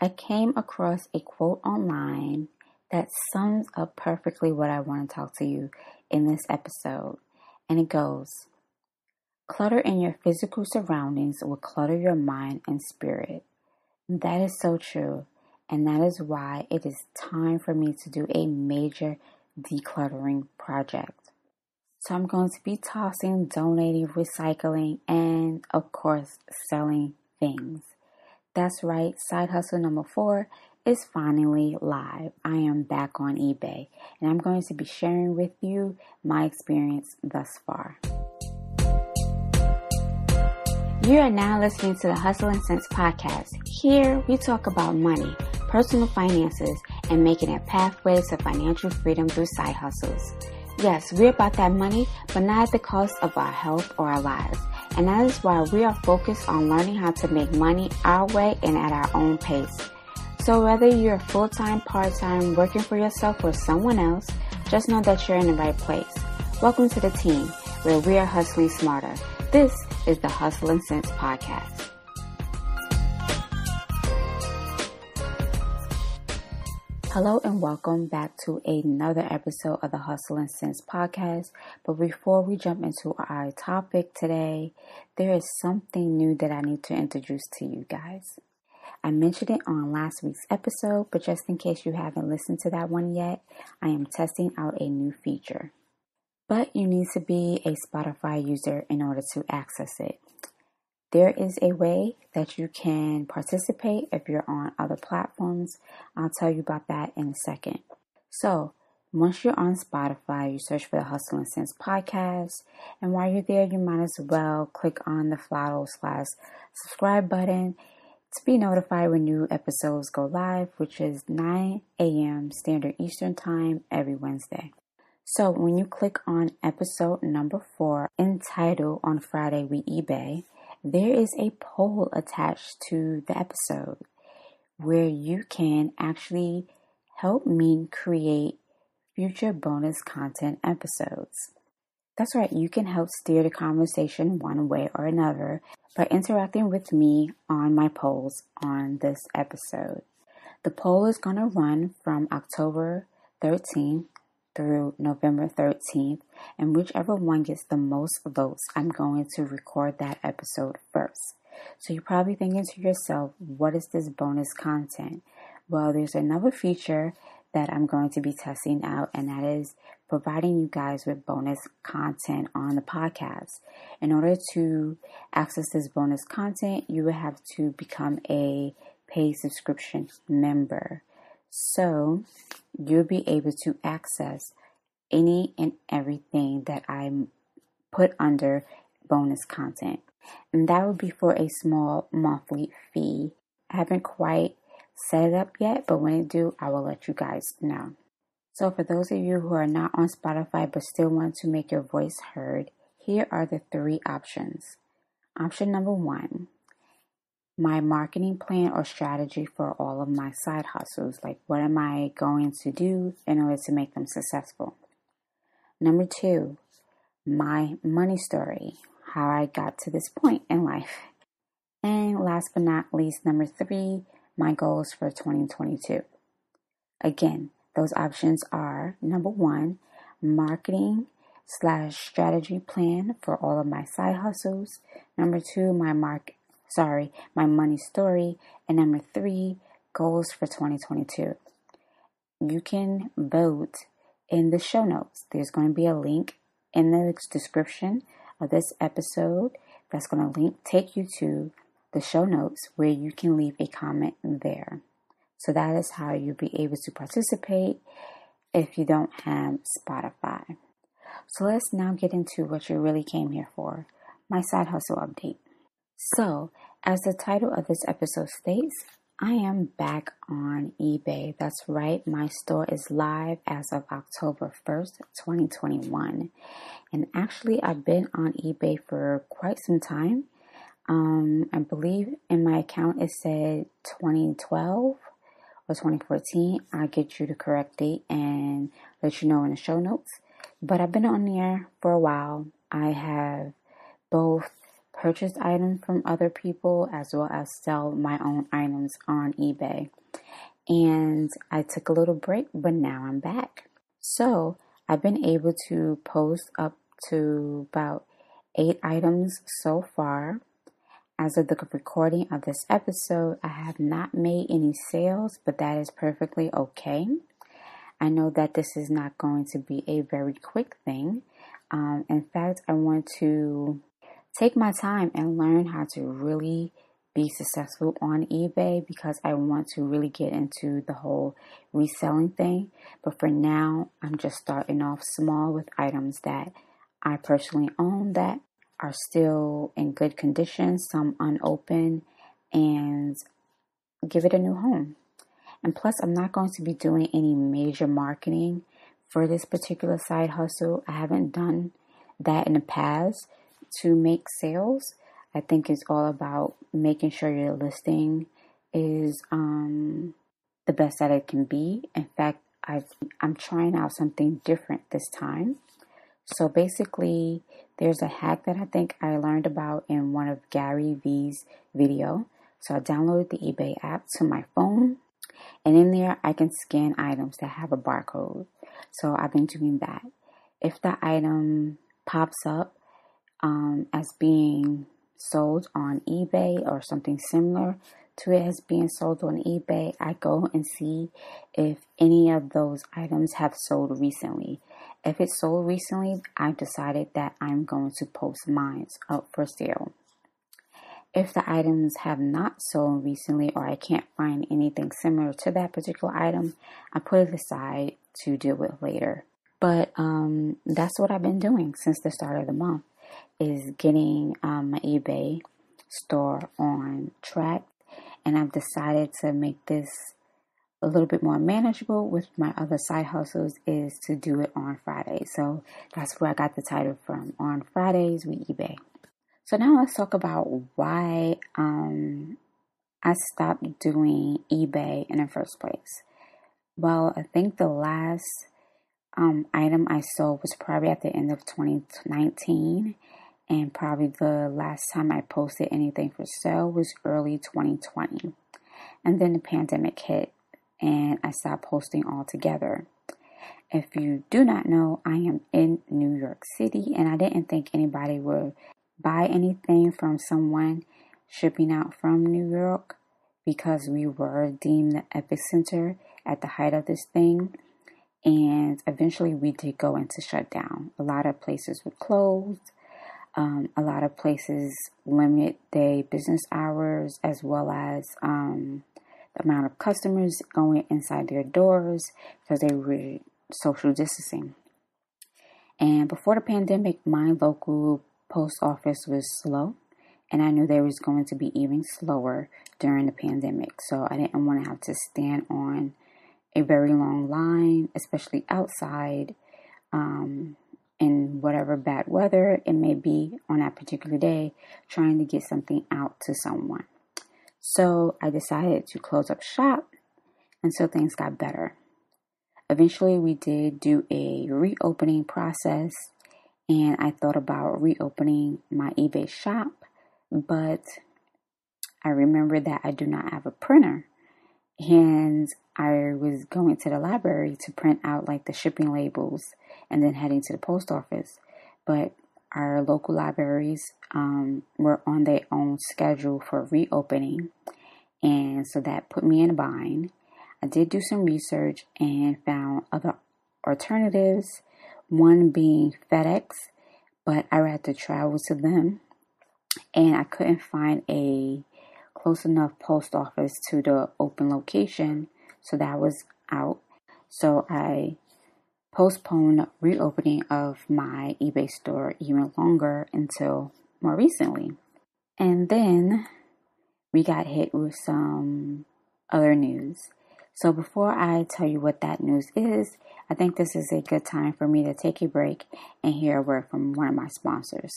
I came across a quote online that sums up perfectly what I want to talk to you in this episode. And it goes Clutter in your physical surroundings will clutter your mind and spirit. That is so true. And that is why it is time for me to do a major decluttering project. So I'm going to be tossing, donating, recycling, and of course, selling things. That's right, side hustle number four is finally live. I am back on eBay and I'm going to be sharing with you my experience thus far. You are now listening to the Hustle and Sense podcast. Here we talk about money, personal finances, and making a pathway to financial freedom through side hustles. Yes, we're about that money, but not at the cost of our health or our lives. And that is why we are focused on learning how to make money our way and at our own pace. So whether you're full-time, part-time, working for yourself or someone else, just know that you're in the right place. Welcome to the team where we are hustling smarter. This is the Hustle and Sense podcast. Hello and welcome back to another episode of the Hustle and Sense podcast. But before we jump into our topic today, there is something new that I need to introduce to you guys. I mentioned it on last week's episode, but just in case you haven't listened to that one yet, I am testing out a new feature. But you need to be a Spotify user in order to access it. There is a way that you can participate if you're on other platforms. I'll tell you about that in a second. So, once you're on Spotify, you search for the Hustle and Sense podcast. And while you're there, you might as well click on the Flato slash subscribe button to be notified when new episodes go live, which is 9 a.m. Standard Eastern Time every Wednesday. So when you click on episode number four entitled On Friday We eBay, there is a poll attached to the episode where you can actually help me create future bonus content episodes. That's right, you can help steer the conversation one way or another by interacting with me on my polls on this episode. The poll is going to run from October 13th through November 13th, and whichever one gets the most votes, I'm going to record that episode first. So you're probably thinking to yourself, what is this bonus content? Well, there's another feature that I'm going to be testing out, and that is providing you guys with bonus content on the podcast. In order to access this bonus content, you will have to become a paid subscription member. So you'll be able to access any and everything that I put under bonus content. And that would be for a small monthly fee. I haven't quite set it up yet, but when I do, I will let you guys know. So, for those of you who are not on Spotify but still want to make your voice heard, here are the three options. Option number one my marketing plan or strategy for all of my side hustles. Like, what am I going to do in order to make them successful? Number two, my money story, how I got to this point in life. And last but not least, number three, my goals for 2022. Again, those options are number one, marketing slash strategy plan for all of my side hustles. Number two, my mark, sorry, my money story. And number three, goals for 2022. You can vote in the show notes. There's going to be a link in the description of this episode that's going to link take you to the show notes where you can leave a comment there. So that is how you'll be able to participate if you don't have Spotify. So let's now get into what you really came here for my side hustle update. So, as the title of this episode states, I am back on eBay. That's right, my store is live as of October 1st, 2021. And actually, I've been on eBay for quite some time. Um, I believe in my account it said 2012 or 2014. I'll get you the correct date and let you know in the show notes. But I've been on there for a while. I have both purchase items from other people as well as sell my own items on eBay. And I took a little break, but now I'm back. So I've been able to post up to about eight items so far. As of the recording of this episode, I have not made any sales, but that is perfectly okay. I know that this is not going to be a very quick thing. Um, in fact, I want to take my time and learn how to really be successful on eBay because I want to really get into the whole reselling thing. But for now, I'm just starting off small with items that I personally own that are still in good condition, some unopened, and give it a new home. And plus, I'm not going to be doing any major marketing for this particular side hustle. I haven't done that in the past to make sales. I think it's all about making sure your listing is um, the best that it can be. In fact, i I'm trying out something different this time. So basically, there's a hack that I think I learned about in one of Gary Vee's video. So I downloaded the eBay app to my phone, and in there I can scan items that have a barcode. So I've been doing that. If the item pops up um, as being sold on eBay or something similar to it as being sold on eBay, I go and see if any of those items have sold recently. If it's sold recently, I've decided that I'm going to post mine up for sale. If the items have not sold recently or I can't find anything similar to that particular item, I put it aside to deal with later. But um, that's what I've been doing since the start of the month is getting um, my eBay store on track, and I've decided to make this a little bit more manageable with my other side hustles is to do it on Fridays. So that's where I got the title from on Fridays we eBay. So now let's talk about why um, I stopped doing eBay in the first place. Well, I think the last um, item I sold was probably at the end of 2019, and probably the last time I posted anything for sale was early 2020. And then the pandemic hit, and I stopped posting altogether. If you do not know, I am in New York City, and I didn't think anybody would buy anything from someone shipping out from New York because we were deemed the epicenter at the height of this thing. And eventually we did go into shutdown. A lot of places were closed. Um, a lot of places limit their business hours as well as um, the amount of customers going inside their doors because they were social distancing. And before the pandemic, my local post office was slow, and I knew they was going to be even slower during the pandemic. So I didn't want to have to stand on a very long line, especially outside. Um, in whatever bad weather it may be on that particular day, trying to get something out to someone. So I decided to close up shop until things got better. Eventually, we did do a reopening process, and I thought about reopening my eBay shop, but I remember that I do not have a printer. And I was going to the library to print out like the shipping labels and then heading to the post office. But our local libraries um, were on their own schedule for reopening, and so that put me in a bind. I did do some research and found other alternatives, one being FedEx, but I had to travel to them, and I couldn't find a close enough post office to the open location, so that was out. So I postponed reopening of my eBay store even longer until more recently. And then we got hit with some other news. So before I tell you what that news is, I think this is a good time for me to take a break and hear a word from one of my sponsors.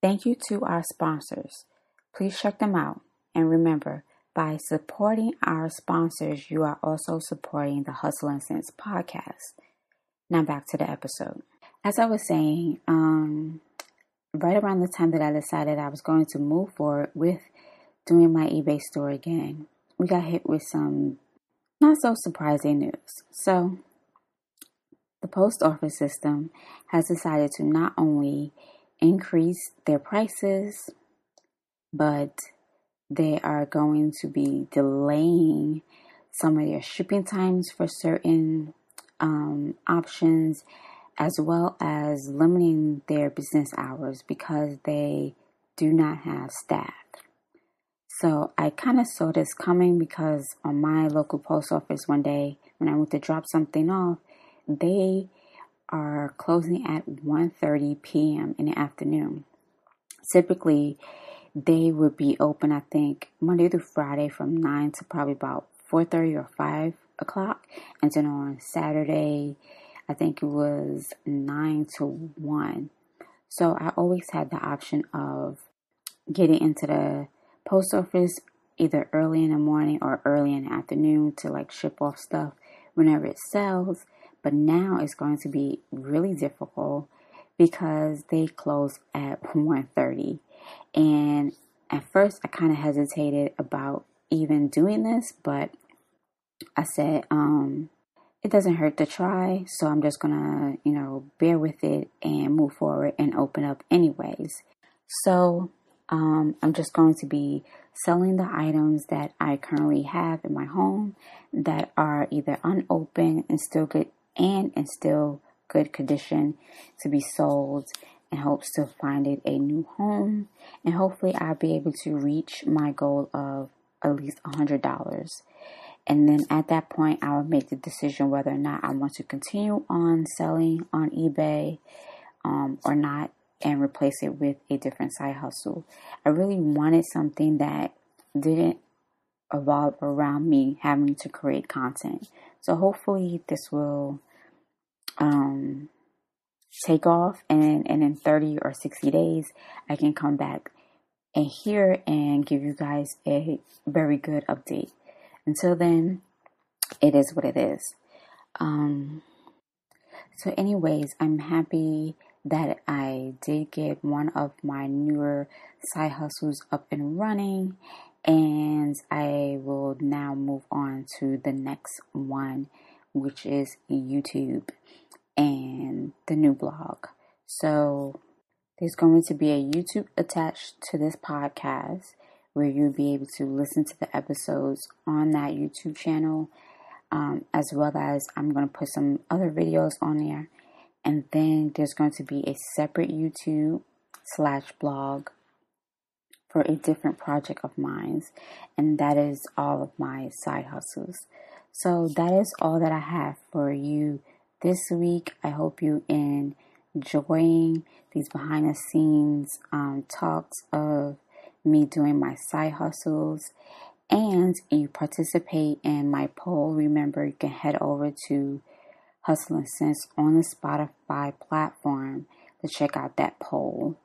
Thank you to our sponsors. Please check them out. And remember, by supporting our sponsors, you are also supporting the Hustle and Sense podcast. Now back to the episode. As I was saying, um, right around the time that I decided I was going to move forward with doing my eBay store again, we got hit with some not so surprising news. So, the post office system has decided to not only increase their prices, but they are going to be delaying some of their shipping times for certain um, options, as well as limiting their business hours because they do not have staff. So I kind of saw this coming because on my local post office one day when I went to drop something off, they are closing at 1:30 p.m. in the afternoon. Typically, they would be open, I think, Monday through Friday from 9 to probably about 4.30 or 5 o'clock. And then on Saturday, I think it was 9 to 1. So I always had the option of getting into the post office either early in the morning or early in the afternoon to like ship off stuff whenever it sells. But now it's going to be really difficult because they close at 1.30 and at first, I kind of hesitated about even doing this, but I said, um, it doesn't hurt to try, so I'm just gonna, you know, bear with it and move forward and open up anyways. So, um, I'm just going to be selling the items that I currently have in my home that are either unopened and still good and in still good condition to be sold in hopes to find it a new home. And hopefully, I'll be able to reach my goal of at least a $100. And then at that point, I will make the decision whether or not I want to continue on selling on eBay um, or not and replace it with a different side hustle. I really wanted something that didn't evolve around me having to create content. So hopefully, this will um, take off and and in 30 or 60 days I can come back and here and give you guys a very good update. Until then, it is what it is. Um so anyways, I'm happy that I did get one of my newer side hustles up and running and I will now move on to the next one which is YouTube and the new blog. So there's going to be a YouTube attached to this podcast where you'll be able to listen to the episodes on that YouTube channel, um, as well as I'm going to put some other videos on there. And then there's going to be a separate YouTube slash blog for a different project of mine, and that is all of my side hustles. So that is all that I have for you this week. I hope you enjoying these behind the scenes um, talks of me doing my side hustles and you participate in my poll. Remember, you can head over to Hustle and Sense on the Spotify platform to check out that poll.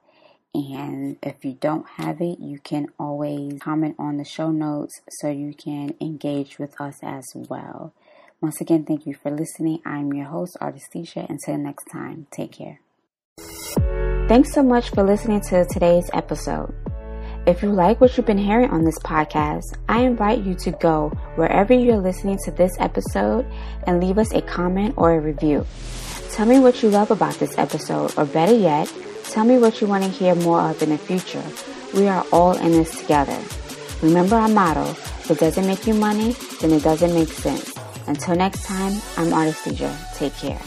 And if you don't have it, you can always comment on the show notes so you can engage with us as well. Once again, thank you for listening. I'm your host, Artistisha. Until next time, take care. Thanks so much for listening to today's episode. If you like what you've been hearing on this podcast, I invite you to go wherever you're listening to this episode and leave us a comment or a review. Tell me what you love about this episode, or better yet, tell me what you want to hear more of in the future. We are all in this together. Remember our motto if it doesn't make you money, then it doesn't make sense. Until next time, I'm Artistia. Take care.